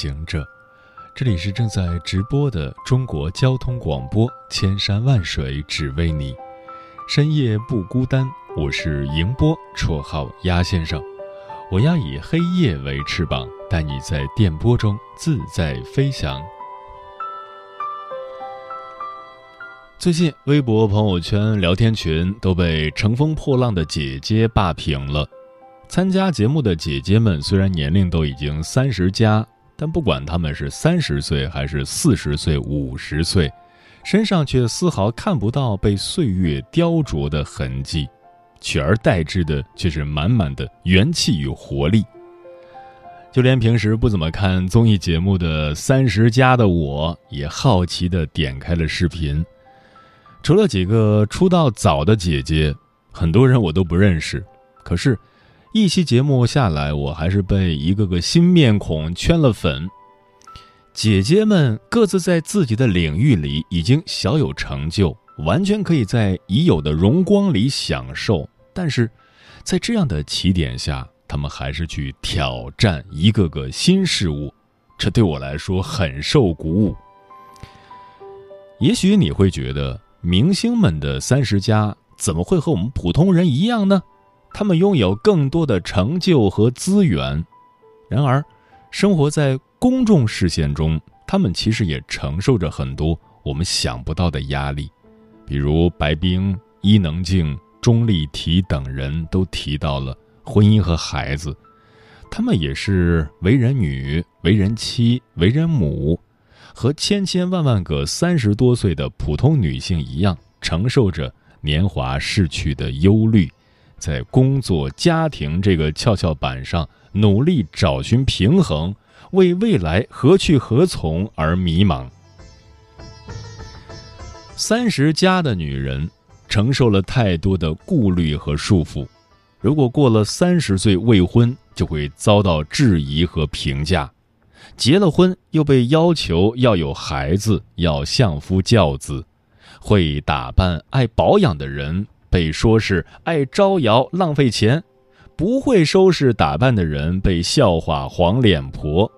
行者，这里是正在直播的中国交通广播，千山万水只为你，深夜不孤单。我是迎波，绰号鸭先生。我要以黑夜为翅膀，带你在电波中自在飞翔。最近，微博、朋友圈、聊天群都被《乘风破浪的姐姐》霸屏了。参加节目的姐姐们虽然年龄都已经三十加，但不管他们是三十岁还是四十岁、五十岁，身上却丝毫看不到被岁月雕琢的痕迹，取而代之的却是满满的元气与活力。就连平时不怎么看综艺节目的三十加的我，也好奇地点开了视频。除了几个出道早的姐姐，很多人我都不认识，可是。一期节目下来，我还是被一个个新面孔圈了粉。姐姐们各自在自己的领域里已经小有成就，完全可以在已有的荣光里享受。但是，在这样的起点下，他们还是去挑战一个个新事物，这对我来说很受鼓舞。也许你会觉得，明星们的三十加怎么会和我们普通人一样呢？他们拥有更多的成就和资源，然而，生活在公众视线中，他们其实也承受着很多我们想不到的压力。比如，白冰、伊能静、钟丽缇等人都提到了婚姻和孩子，他们也是为人女、为人妻、为人母，和千千万万个三十多岁的普通女性一样，承受着年华逝去的忧虑。在工作、家庭这个跷跷板上努力找寻平衡，为未来何去何从而迷茫。三十加的女人承受了太多的顾虑和束缚，如果过了三十岁未婚，就会遭到质疑和评价；结了婚又被要求要有孩子，要相夫教子；会打扮、爱保养的人。被说是爱招摇、浪费钱，不会收拾打扮的人被笑话黄脸婆。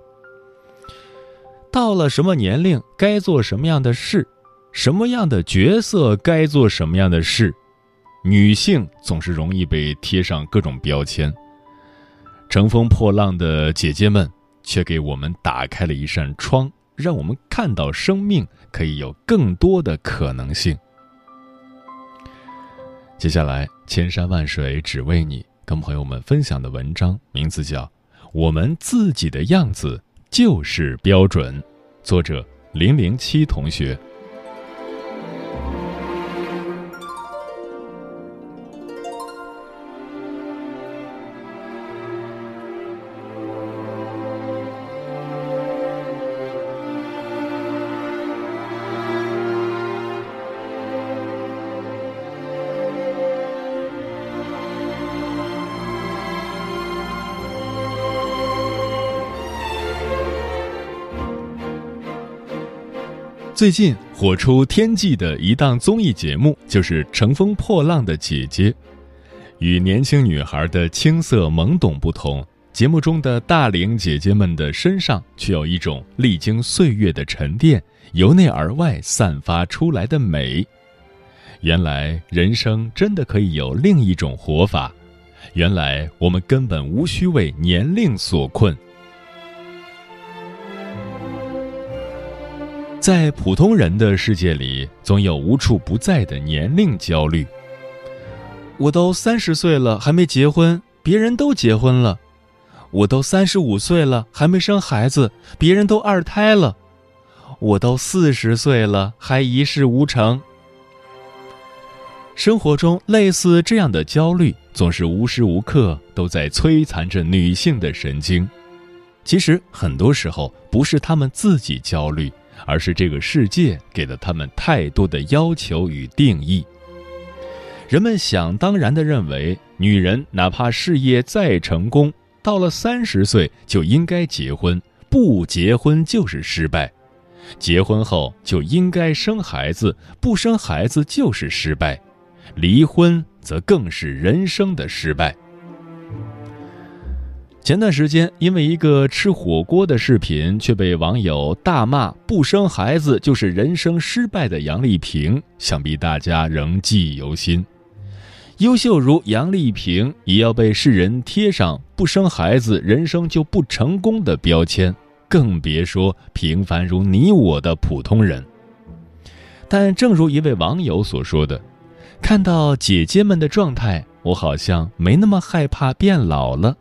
到了什么年龄该做什么样的事，什么样的角色该做什么样的事，女性总是容易被贴上各种标签。乘风破浪的姐姐们却给我们打开了一扇窗，让我们看到生命可以有更多的可能性。接下来，千山万水只为你，跟朋友们分享的文章名字叫《我们自己的样子就是标准》，作者零零七同学。最近火出天际的一档综艺节目，就是《乘风破浪的姐姐》。与年轻女孩的青涩懵懂不同，节目中的大龄姐姐们的身上却有一种历经岁月的沉淀，由内而外散发出来的美。原来人生真的可以有另一种活法，原来我们根本无需为年龄所困。在普通人的世界里，总有无处不在的年龄焦虑。我都三十岁了还没结婚，别人都结婚了；我都三十五岁了还没生孩子，别人都二胎了；我都四十岁了还一事无成。生活中类似这样的焦虑，总是无时无刻都在摧残着女性的神经。其实很多时候不是他们自己焦虑，而是这个世界给了他们太多的要求与定义。人们想当然地认为，女人哪怕事业再成功，到了三十岁就应该结婚，不结婚就是失败；结婚后就应该生孩子，不生孩子就是失败；离婚则更是人生的失败。前段时间，因为一个吃火锅的视频，却被网友大骂“不生孩子就是人生失败”的杨丽萍，想必大家仍记忆犹新。优秀如杨丽萍，也要被世人贴上“不生孩子人生就不成功”的标签，更别说平凡如你我的普通人。但正如一位网友所说的：“看到姐姐们的状态，我好像没那么害怕变老了。”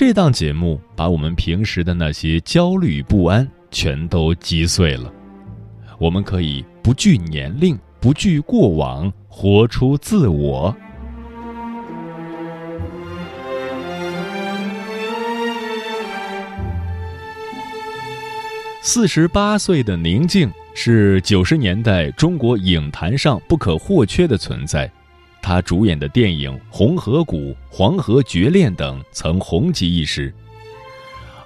这档节目把我们平时的那些焦虑不安全都击碎了。我们可以不惧年龄，不惧过往，活出自我。四十八岁的宁静是九十年代中国影坛上不可或缺的存在。她主演的电影《红河谷》《黄河绝恋》等曾红极一时。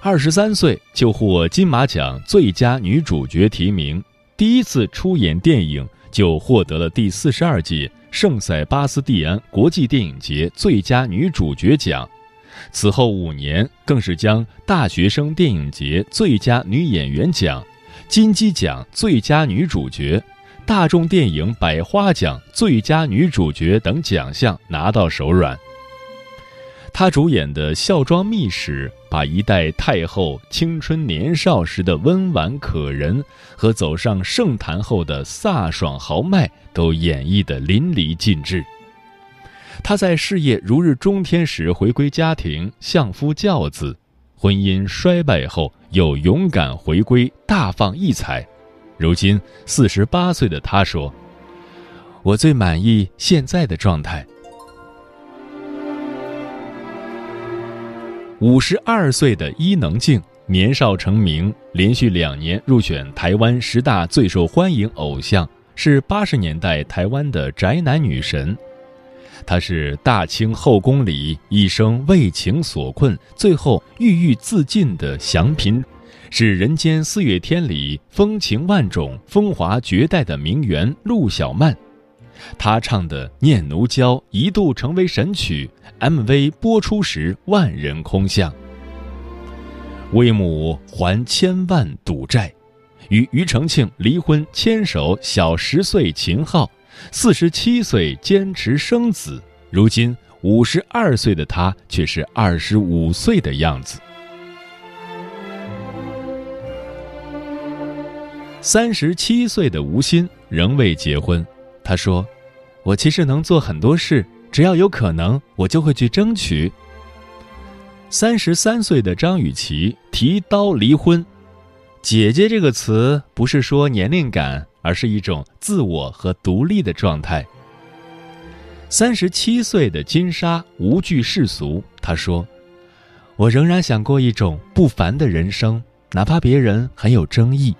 二十三岁就获金马奖最佳女主角提名，第一次出演电影就获得了第四十二届圣塞巴斯蒂安国际电影节最佳女主角奖。此后五年，更是将大学生电影节最佳女演员奖、金鸡奖最佳女主角。大众电影百花奖最佳女主角等奖项拿到手软。她主演的《孝庄秘史》把一代太后青春年少时的温婉可人和走上圣坛后的飒爽豪迈都演绎得淋漓尽致。她在事业如日中天时回归家庭，相夫教子；婚姻衰败后又勇敢回归，大放异彩。如今四十八岁的他说：“我最满意现在的状态。”五十二岁的伊能静年少成名，连续两年入选台湾十大最受欢迎偶像，是八十年代台湾的宅男女神。她是大清后宫里一生为情所困，最后郁郁自尽的祥嫔。是人间四月天里风情万种、风华绝代的名媛陆小曼，她唱的《念奴娇》一度成为神曲，MV 播出时万人空巷。为母还千万赌债，与庾澄庆离婚牵手小十岁秦昊，四十七岁坚持生子，如今五十二岁的他却是二十五岁的样子。三十七岁的吴昕仍未结婚，她说：“我其实能做很多事，只要有可能，我就会去争取。”三十三岁的张雨绮提刀离婚，“姐姐”这个词不是说年龄感，而是一种自我和独立的状态。三十七岁的金莎无惧世俗，她说：“我仍然想过一种不凡的人生，哪怕别人很有争议。”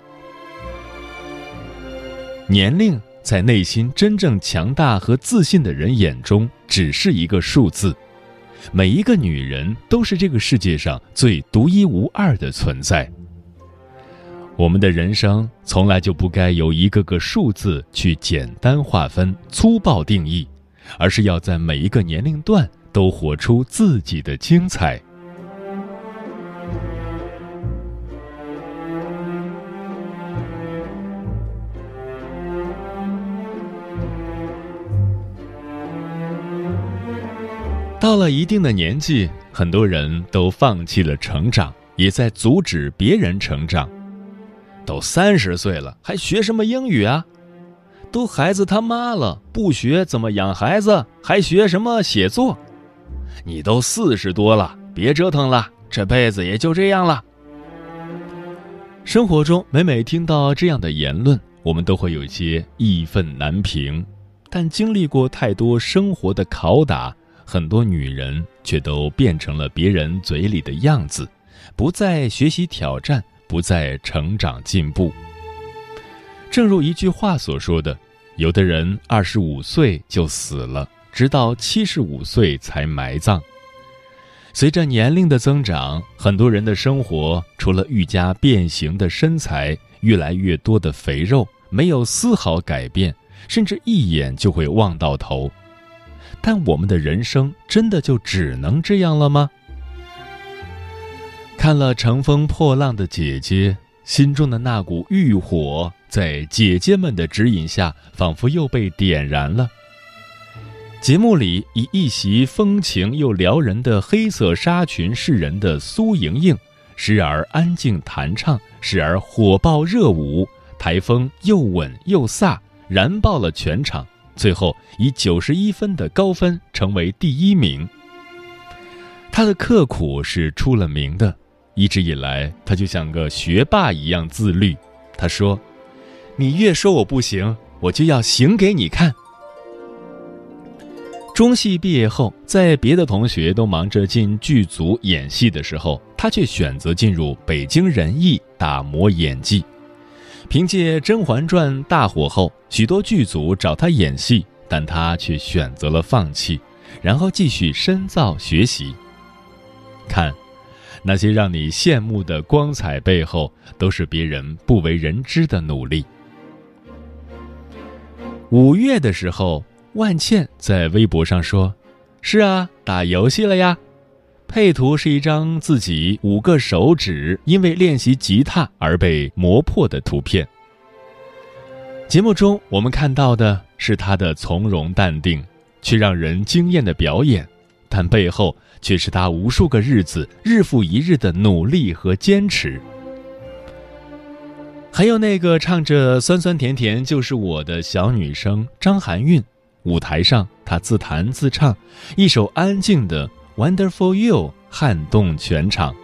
年龄在内心真正强大和自信的人眼中只是一个数字，每一个女人都是这个世界上最独一无二的存在。我们的人生从来就不该由一个个数字去简单划分、粗暴定义，而是要在每一个年龄段都活出自己的精彩。到了一定的年纪，很多人都放弃了成长，也在阻止别人成长。都三十岁了，还学什么英语啊？都孩子他妈了，不学怎么养孩子？还学什么写作？你都四十多了，别折腾了，这辈子也就这样了。生活中每每听到这样的言论，我们都会有些义愤难平，但经历过太多生活的拷打。很多女人却都变成了别人嘴里的样子，不再学习挑战，不再成长进步。正如一句话所说的：“有的人二十五岁就死了，直到七十五岁才埋葬。”随着年龄的增长，很多人的生活除了愈加变形的身材、越来越多的肥肉，没有丝毫改变，甚至一眼就会望到头。但我们的人生真的就只能这样了吗？看了乘风破浪的姐姐，心中的那股欲火，在姐姐们的指引下，仿佛又被点燃了。节目里以一袭风情又撩人的黑色纱裙示人的苏莹莹，时而安静弹唱，时而火爆热舞，台风又稳又飒，燃爆了全场。最后以九十一分的高分成为第一名。他的刻苦是出了名的，一直以来他就像个学霸一样自律。他说：“你越说我不行，我就要行给你看。”中戏毕业后，在别的同学都忙着进剧组演戏的时候，他却选择进入北京人艺打磨演技。凭借《甄嬛传》大火后，许多剧组找他演戏，但他却选择了放弃，然后继续深造学习。看，那些让你羡慕的光彩背后，都是别人不为人知的努力。五月的时候，万茜在微博上说：“是啊，打游戏了呀。”配图是一张自己五个手指因为练习吉他而被磨破的图片。节目中我们看到的是他的从容淡定，却让人惊艳的表演，但背后却是他无数个日子日复一日的努力和坚持。还有那个唱着“酸酸甜甜就是我的小女生”张含韵，舞台上她自弹自唱一首安静的。Wonderful You 撼动全场，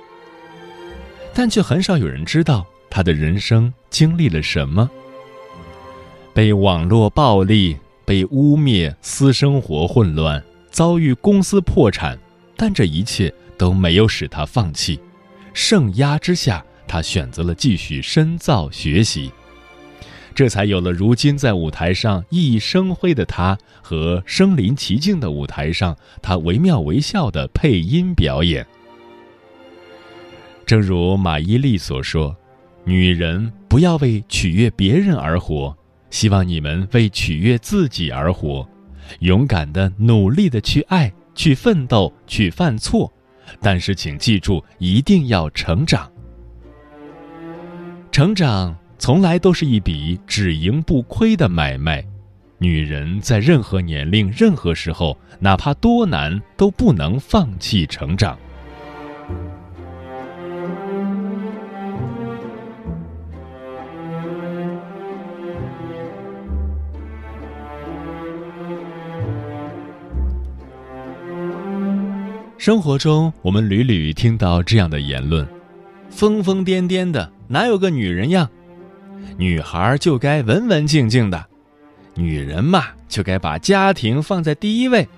但却很少有人知道他的人生经历了什么。被网络暴力，被污蔑，私生活混乱，遭遇公司破产，但这一切都没有使他放弃。盛压之下，他选择了继续深造学习。这才有了如今在舞台上熠熠生辉的他和身临其境的舞台上他惟妙惟肖的配音表演。正如马伊琍所说：“女人不要为取悦别人而活，希望你们为取悦自己而活，勇敢的、努力的去爱、去奋斗、去犯错，但是请记住，一定要成长。成长。”从来都是一笔只赢不亏的买卖，女人在任何年龄、任何时候，哪怕多难，都不能放弃成长。生活中，我们屡屡听到这样的言论：“疯疯癫癫的，哪有个女人样？”女孩就该文文静静的，女人嘛就该把家庭放在第一位。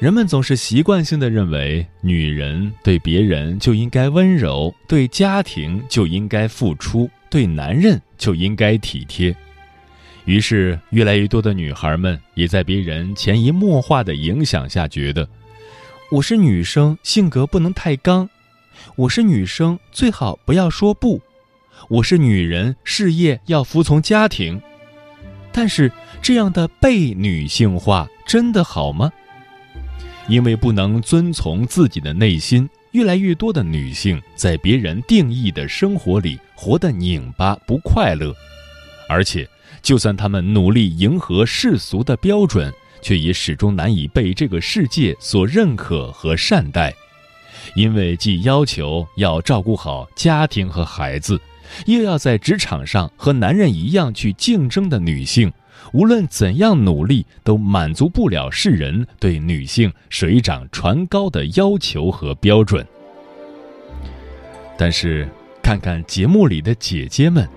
人们总是习惯性的认为，女人对别人就应该温柔，对家庭就应该付出，对男人就应该体贴。于是，越来越多的女孩们也在别人潜移默化的影响下，觉得我是女生，性格不能太刚；我是女生，最好不要说不。我是女人，事业要服从家庭，但是这样的被女性化真的好吗？因为不能遵从自己的内心，越来越多的女性在别人定义的生活里活得拧巴不快乐，而且，就算她们努力迎合世俗的标准，却也始终难以被这个世界所认可和善待，因为既要求要照顾好家庭和孩子。又要在职场上和男人一样去竞争的女性，无论怎样努力，都满足不了世人对女性水涨船高的要求和标准。但是，看看节目里的姐姐们，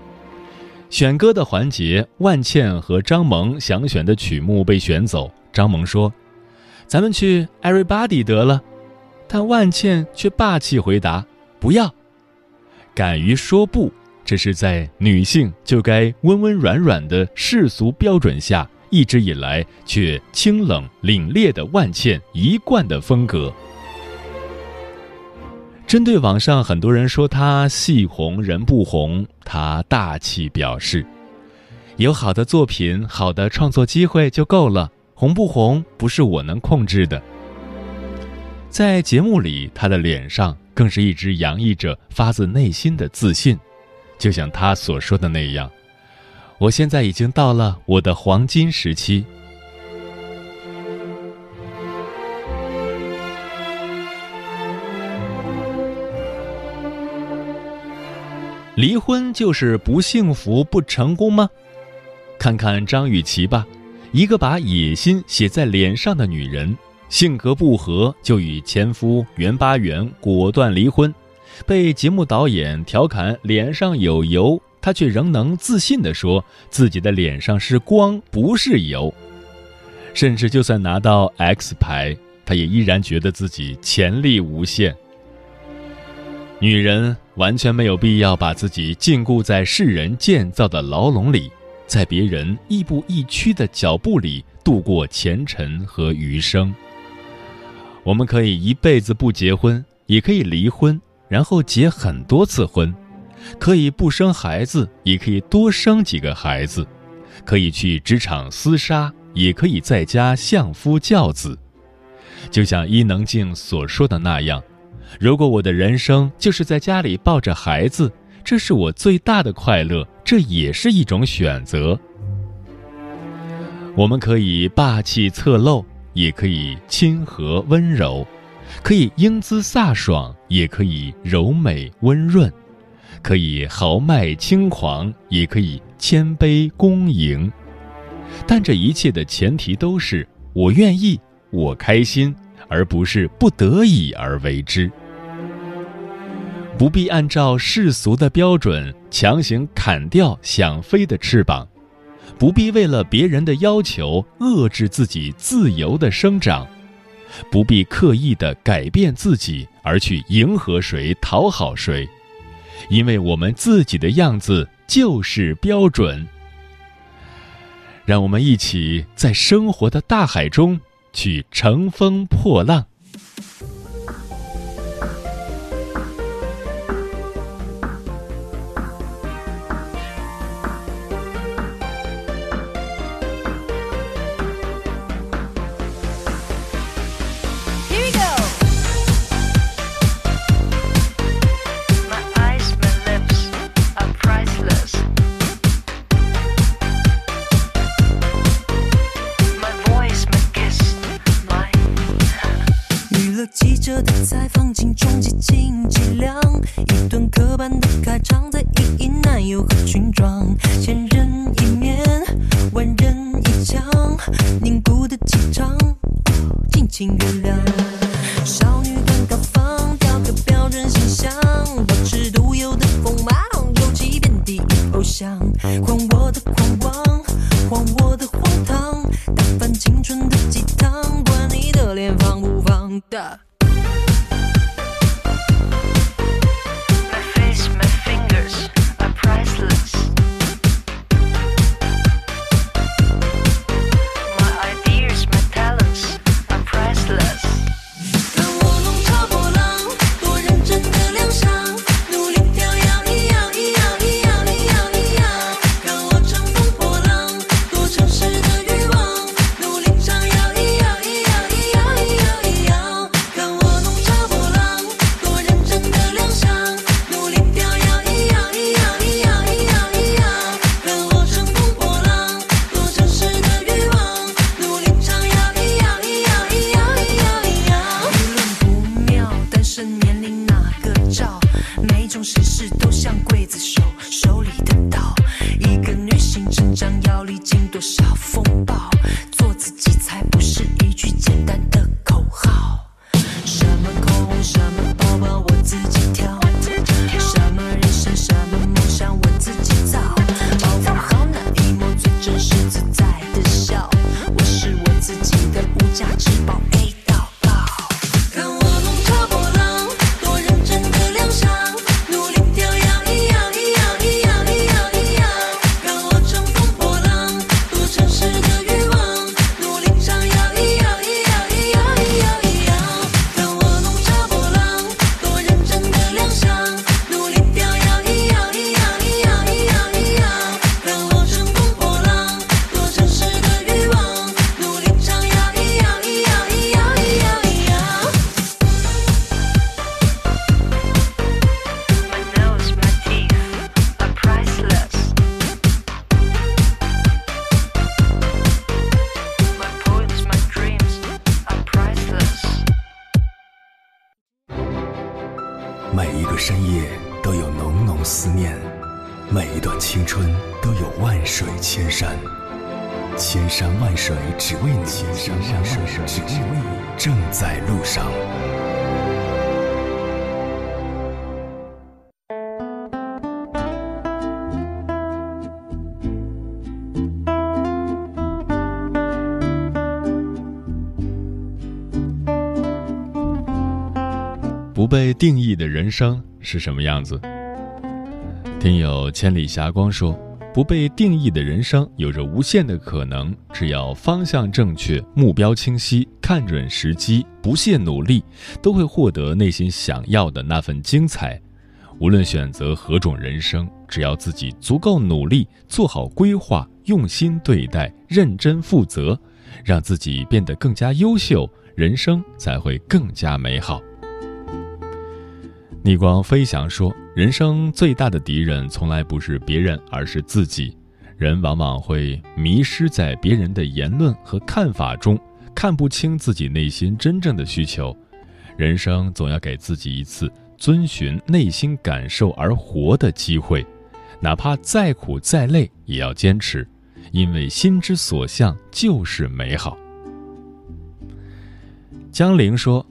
选歌的环节，万茜和张萌想选的曲目被选走。张萌说：“咱们去 Everybody 得了。但万茜却霸气回答：“不要。”敢于说不，这是在女性就该温温软软的世俗标准下，一直以来却清冷凛冽的万茜一贯的风格。针对网上很多人说她戏红人不红，她大气表示：“有好的作品、好的创作机会就够了，红不红不是我能控制的。”在节目里，她的脸上更是一直洋溢着发自内心的自信，就像他所说的那样：“我现在已经到了我的黄金时期。”离婚就是不幸福、不成功吗？看看张雨绮吧，一个把野心写在脸上的女人。性格不合就与前夫袁巴元果断离婚，被节目导演调侃脸上有油，她却仍能自信地说自己的脸上是光，不是油。甚至就算拿到 X 牌，她也依然觉得自己潜力无限。女人完全没有必要把自己禁锢在世人建造的牢笼里，在别人亦步亦趋的脚步里度过前尘和余生。我们可以一辈子不结婚，也可以离婚，然后结很多次婚；可以不生孩子，也可以多生几个孩子；可以去职场厮杀，也可以在家相夫教子。就像伊能静所说的那样：“如果我的人生就是在家里抱着孩子，这是我最大的快乐，这也是一种选择。”我们可以霸气侧漏。也可以亲和温柔，可以英姿飒爽，也可以柔美温润，可以豪迈轻狂，也可以谦卑恭迎。但这一切的前提都是我愿意，我开心，而不是不得已而为之。不必按照世俗的标准强行砍掉想飞的翅膀。不必为了别人的要求遏制自己自由的生长，不必刻意的改变自己而去迎合谁、讨好谁，因为我们自己的样子就是标准。让我们一起在生活的大海中去乘风破浪。请原谅，少女感高仿，雕刻标准形象，保持独有的风芒，尤其遍地偶像。不被定义的人生是什么样子？听友千里霞光说：“不被定义的人生有着无限的可能，只要方向正确、目标清晰、看准时机、不懈努力，都会获得内心想要的那份精彩。无论选择何种人生，只要自己足够努力，做好规划，用心对待，认真负责，让自己变得更加优秀，人生才会更加美好。”逆光飞翔说：“人生最大的敌人从来不是别人，而是自己。人往往会迷失在别人的言论和看法中，看不清自己内心真正的需求。人生总要给自己一次遵循内心感受而活的机会，哪怕再苦再累也要坚持，因为心之所向就是美好。”江玲说：“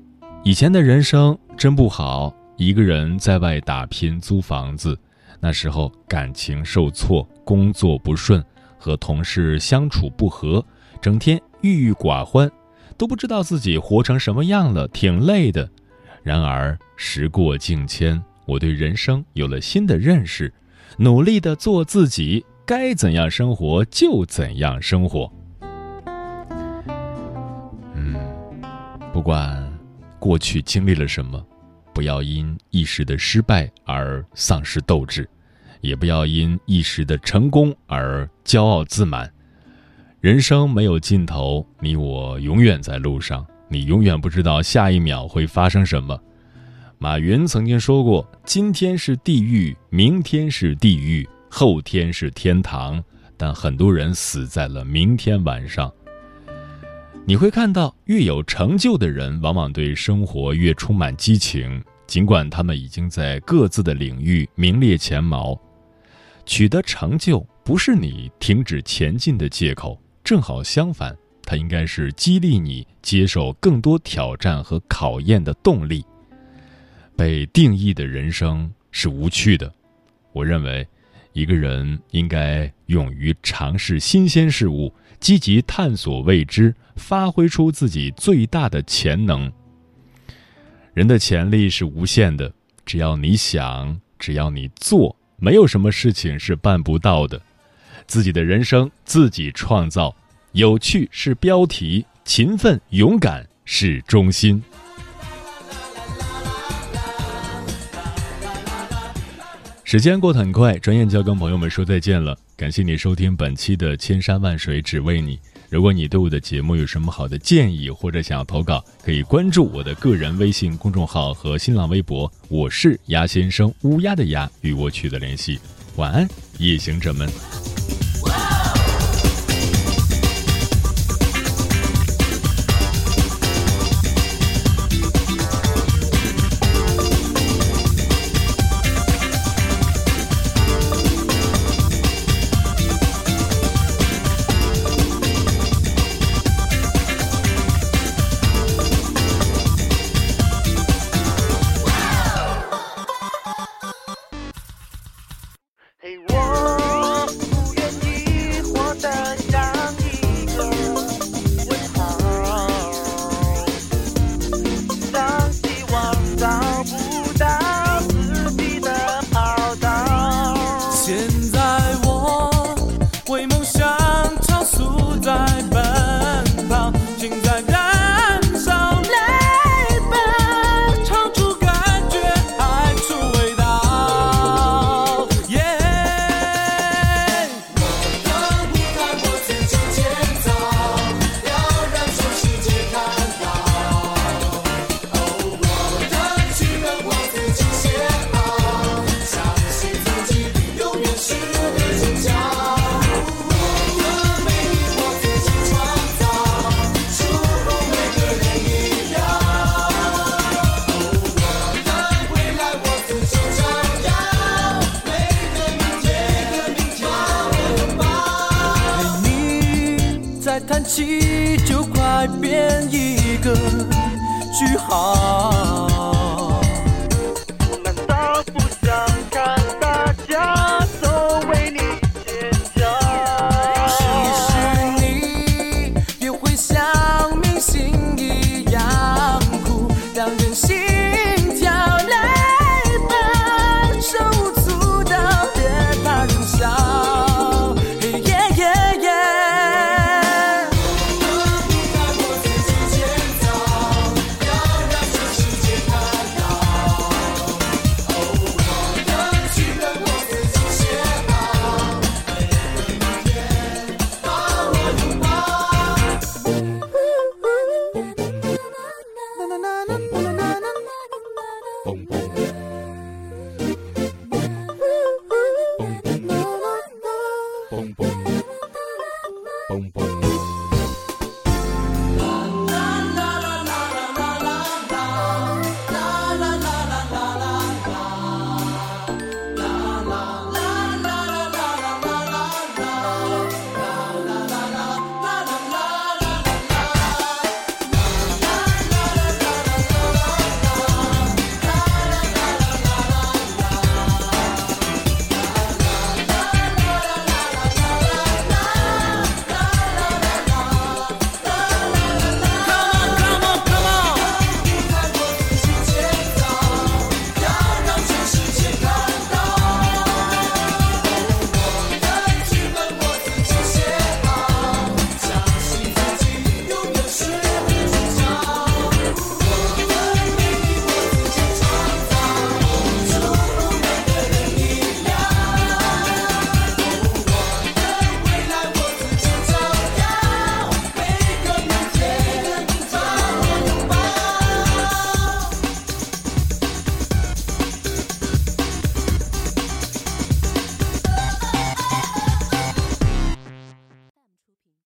以前的人生真不好。”一个人在外打拼租房子，那时候感情受挫，工作不顺，和同事相处不和，整天郁郁寡欢，都不知道自己活成什么样了，挺累的。然而时过境迁，我对人生有了新的认识，努力的做自己，该怎样生活就怎样生活。嗯，不管过去经历了什么。不要因一时的失败而丧失斗志，也不要因一时的成功而骄傲自满。人生没有尽头，你我永远在路上，你永远不知道下一秒会发生什么。马云曾经说过：“今天是地狱，明天是地狱，后天是天堂。”但很多人死在了明天晚上。你会看到，越有成就的人，往往对生活越充满激情，尽管他们已经在各自的领域名列前茅。取得成就不是你停止前进的借口，正好相反，它应该是激励你接受更多挑战和考验的动力。被定义的人生是无趣的。我认为，一个人应该勇于尝试新鲜事物。积极探索未知，发挥出自己最大的潜能。人的潜力是无限的，只要你想，只要你做，没有什么事情是办不到的。自己的人生自己创造，有趣是标题，勤奋勇敢是中心。时间过得很快，转眼就要跟朋友们说再见了。感谢你收听本期的《千山万水只为你》。如果你对我的节目有什么好的建议，或者想要投稿，可以关注我的个人微信公众号和新浪微博。我是鸭先生，乌鸦的鸭，与我取得联系。晚安，夜行者们。